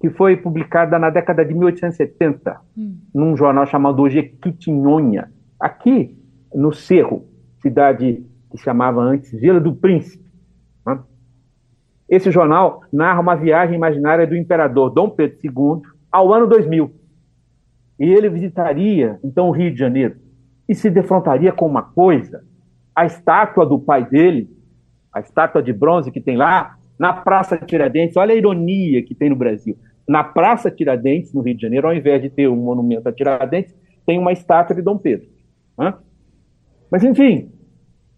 que foi publicada na década de 1870, hum. num jornal chamado Jequitinhonha, aqui no Cerro, cidade que chamava antes Vila do Príncipe. Né? Esse jornal narra uma viagem imaginária do imperador Dom Pedro II ao ano 2000. E ele visitaria, então, o Rio de Janeiro e se defrontaria com uma coisa: a estátua do pai dele, a estátua de bronze que tem lá, na Praça Tiradentes, olha a ironia que tem no Brasil. Na Praça Tiradentes, no Rio de Janeiro, ao invés de ter um monumento a Tiradentes, tem uma estátua de Dom Pedro. Hã? Mas, enfim.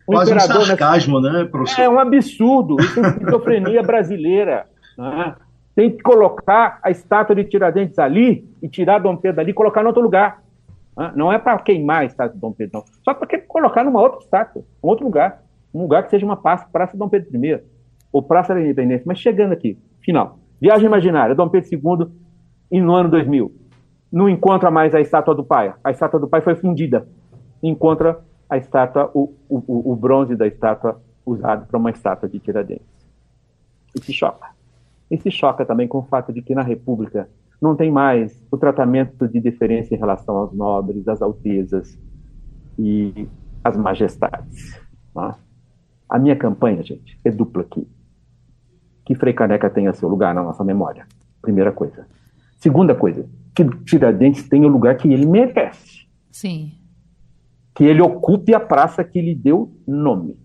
Um Quase um sarcasmo, né, professor? É um absurdo. Isso é esquizofrenia *laughs* brasileira. Hã? Tem que colocar a estátua de Tiradentes ali e tirar Dom Pedro ali e colocar em outro lugar. Hã? Não é para queimar a estátua de Dom Pedro, não. Só para colocar numa outra estátua, um outro lugar. Um lugar que seja uma praça, praça Dom Pedro I ou Praça da Independência, mas chegando aqui, final. Viagem imaginária, Dom Pedro II, no ano 2000. Não encontra mais a estátua do pai. A estátua do pai foi fundida. Encontra a estátua, o, o, o bronze da estátua usado para uma estátua de Tiradentes. E se choca. E se choca também com o fato de que na República não tem mais o tratamento de diferença em relação aos nobres, às altezas. E as majestades. Tá? A minha campanha, gente, é dupla aqui. Que Frei Caneca tenha seu lugar na nossa memória. Primeira coisa. Segunda coisa, que Tiradentes tenha o lugar que ele merece. Sim. Que ele ocupe a praça que lhe deu nome.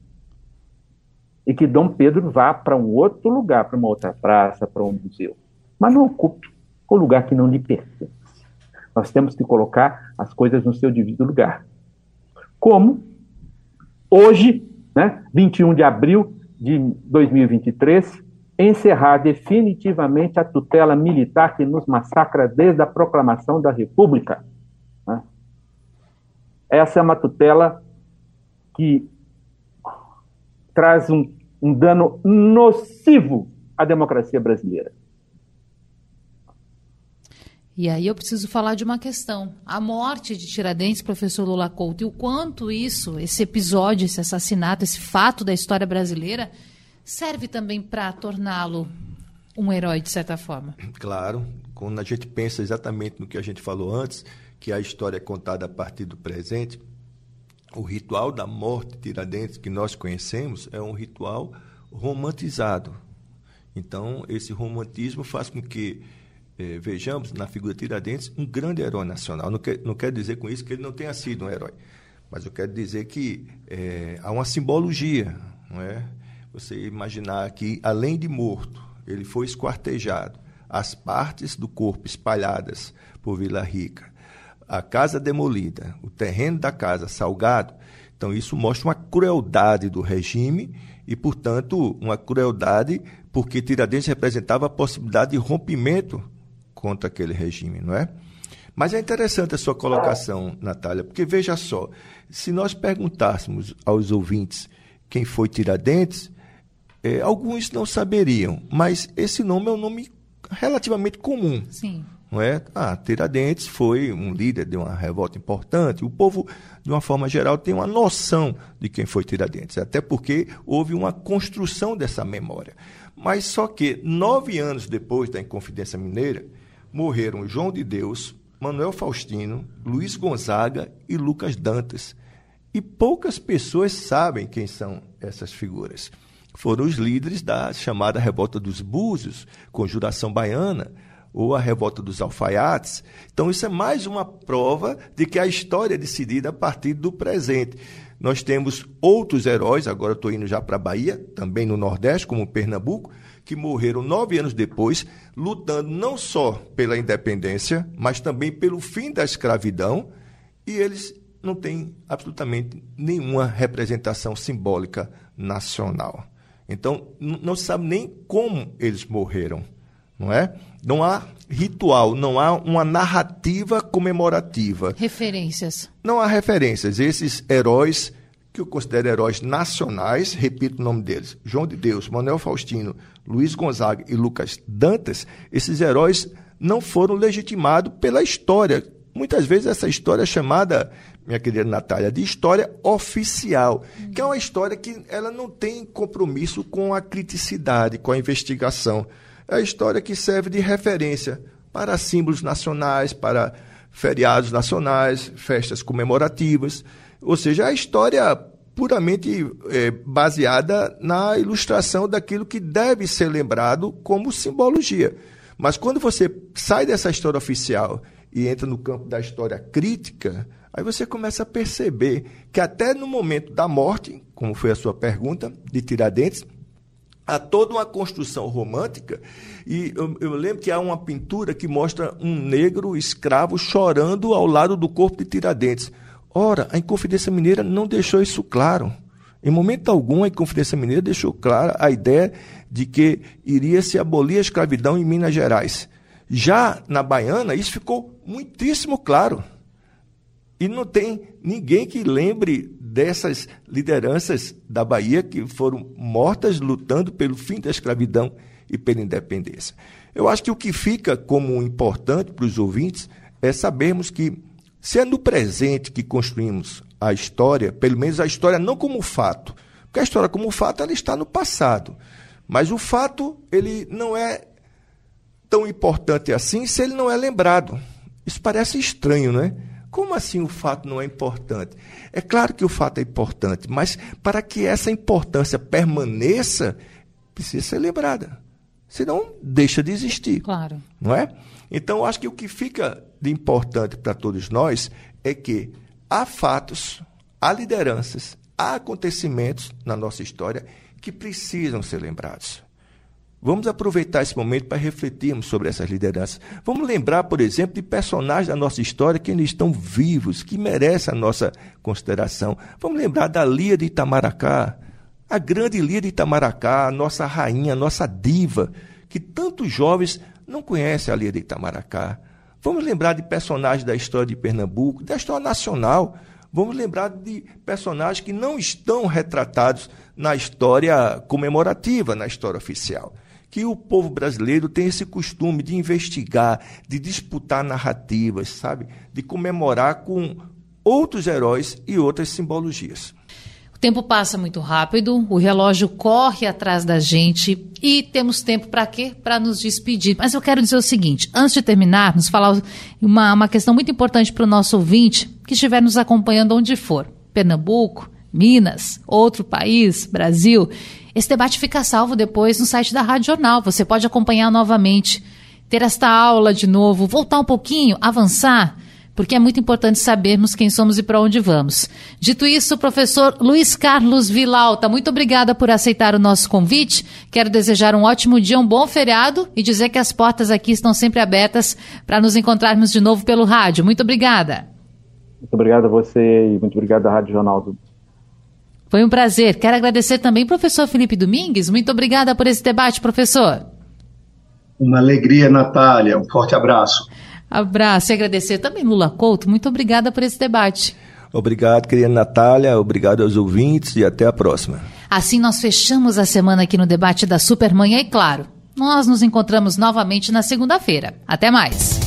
E que Dom Pedro vá para um outro lugar, para uma outra praça, para um museu. Mas não ocupe o lugar que não lhe pertence. Nós temos que colocar as coisas no seu devido lugar. Como hoje, né, 21 de abril de 2023, encerrar definitivamente a tutela militar que nos massacra desde a proclamação da República. Né? Essa é uma tutela que traz um, um dano nocivo à democracia brasileira. E aí eu preciso falar de uma questão. A morte de Tiradentes, professor Lula Couto, e o quanto isso, esse episódio, esse assassinato, esse fato da história brasileira, serve também para torná-lo um herói, de certa forma. Claro. Quando a gente pensa exatamente no que a gente falou antes, que a história é contada a partir do presente, o ritual da morte de Tiradentes que nós conhecemos é um ritual romantizado. Então, esse romantismo faz com que eh, vejamos na figura de Tiradentes um grande herói nacional. Não quer, não quer dizer com isso que ele não tenha sido um herói, mas eu quero dizer que eh, há uma simbologia, não é? Você imaginar que, além de morto, ele foi esquartejado, as partes do corpo espalhadas por Vila Rica, a casa demolida, o terreno da casa salgado. Então, isso mostra uma crueldade do regime e, portanto, uma crueldade porque Tiradentes representava a possibilidade de rompimento contra aquele regime, não é? Mas é interessante a sua colocação, Natália, porque veja só, se nós perguntássemos aos ouvintes quem foi Tiradentes, é, alguns não saberiam, mas esse nome é um nome relativamente comum. Sim. Não é? Ah, Tiradentes foi um líder de uma revolta importante. O povo, de uma forma geral, tem uma noção de quem foi Tiradentes, até porque houve uma construção dessa memória. Mas só que, nove anos depois da Inconfidência Mineira, morreram João de Deus, Manuel Faustino, Luiz Gonzaga e Lucas Dantas. E poucas pessoas sabem quem são essas figuras. Foram os líderes da chamada Revolta dos Búzios, Conjuração Baiana, ou a Revolta dos Alfaiates. Então, isso é mais uma prova de que a história é decidida a partir do presente. Nós temos outros heróis, agora estou indo já para a Bahia, também no Nordeste, como Pernambuco, que morreram nove anos depois, lutando não só pela independência, mas também pelo fim da escravidão, e eles não têm absolutamente nenhuma representação simbólica nacional. Então, não se sabe nem como eles morreram, não é? Não há ritual, não há uma narrativa comemorativa. Referências. Não há referências. Esses heróis que eu considero heróis nacionais, repito o nome deles, João de Deus, Manuel Faustino, Luiz Gonzaga e Lucas Dantas, esses heróis não foram legitimados pela história. Muitas vezes essa história é chamada, minha querida Natália, de história oficial, uhum. que é uma história que ela não tem compromisso com a criticidade, com a investigação. É a história que serve de referência para símbolos nacionais, para feriados nacionais, festas comemorativas. Ou seja, a história puramente é, baseada na ilustração daquilo que deve ser lembrado como simbologia. Mas quando você sai dessa história oficial e entra no campo da história crítica, aí você começa a perceber que até no momento da morte, como foi a sua pergunta, de Tiradentes, há toda uma construção romântica. E eu, eu, lembro que há uma pintura que mostra um negro escravo chorando ao lado do corpo de Tiradentes. Ora, a Inconfidência Mineira não deixou isso claro. Em momento algum, a Inconfidência Mineira deixou clara a ideia de que iria se abolir a escravidão em Minas Gerais. Já na Baiana, isso ficou muitíssimo claro. E não tem ninguém que lembre dessas lideranças da Bahia que foram mortas lutando pelo fim da escravidão e pela independência. Eu acho que o que fica como importante para os ouvintes é sabermos que se é no presente que construímos a história, pelo menos a história não como fato, porque a história como fato ela está no passado, mas o fato ele não é tão importante assim se ele não é lembrado. Isso parece estranho, né? Como assim o fato não é importante? É claro que o fato é importante, mas para que essa importância permaneça, precisa ser lembrada. Senão, deixa de existir. Claro. Não é? Então, acho que o que fica de importante para todos nós é que há fatos, há lideranças, há acontecimentos na nossa história que precisam ser lembrados. Vamos aproveitar esse momento para refletirmos sobre essas lideranças. Vamos lembrar, por exemplo, de personagens da nossa história que ainda estão vivos, que merecem a nossa consideração. Vamos lembrar da Lia de Itamaracá, a grande Lia de Itamaracá, a nossa rainha, a nossa diva, que tantos jovens não conhecem a Lia de Itamaracá. Vamos lembrar de personagens da história de Pernambuco, da história nacional. Vamos lembrar de personagens que não estão retratados na história comemorativa, na história oficial. Que o povo brasileiro tem esse costume de investigar, de disputar narrativas, sabe? De comemorar com outros heróis e outras simbologias. O tempo passa muito rápido, o relógio corre atrás da gente e temos tempo para quê? Para nos despedir. Mas eu quero dizer o seguinte: antes de terminar, nos falar uma, uma questão muito importante para o nosso ouvinte que estiver nos acompanhando onde for Pernambuco, Minas, outro país, Brasil. Esse debate fica salvo depois no site da Rádio Jornal. Você pode acompanhar novamente, ter esta aula de novo, voltar um pouquinho, avançar porque é muito importante sabermos quem somos e para onde vamos. Dito isso, professor Luiz Carlos Vilauta, muito obrigada por aceitar o nosso convite. Quero desejar um ótimo dia, um bom feriado e dizer que as portas aqui estão sempre abertas para nos encontrarmos de novo pelo rádio. Muito obrigada. Muito obrigado a você e muito obrigado à Rádio Jornal. Foi um prazer. Quero agradecer também ao professor Felipe Domingues. Muito obrigada por esse debate, professor. Uma alegria, Natália. Um forte abraço. Abraço e agradecer também Lula Couto. Muito obrigada por esse debate. Obrigado, querida Natália. Obrigado aos ouvintes e até a próxima. Assim nós fechamos a semana aqui no debate da Supermanhã e claro, nós nos encontramos novamente na segunda-feira. Até mais.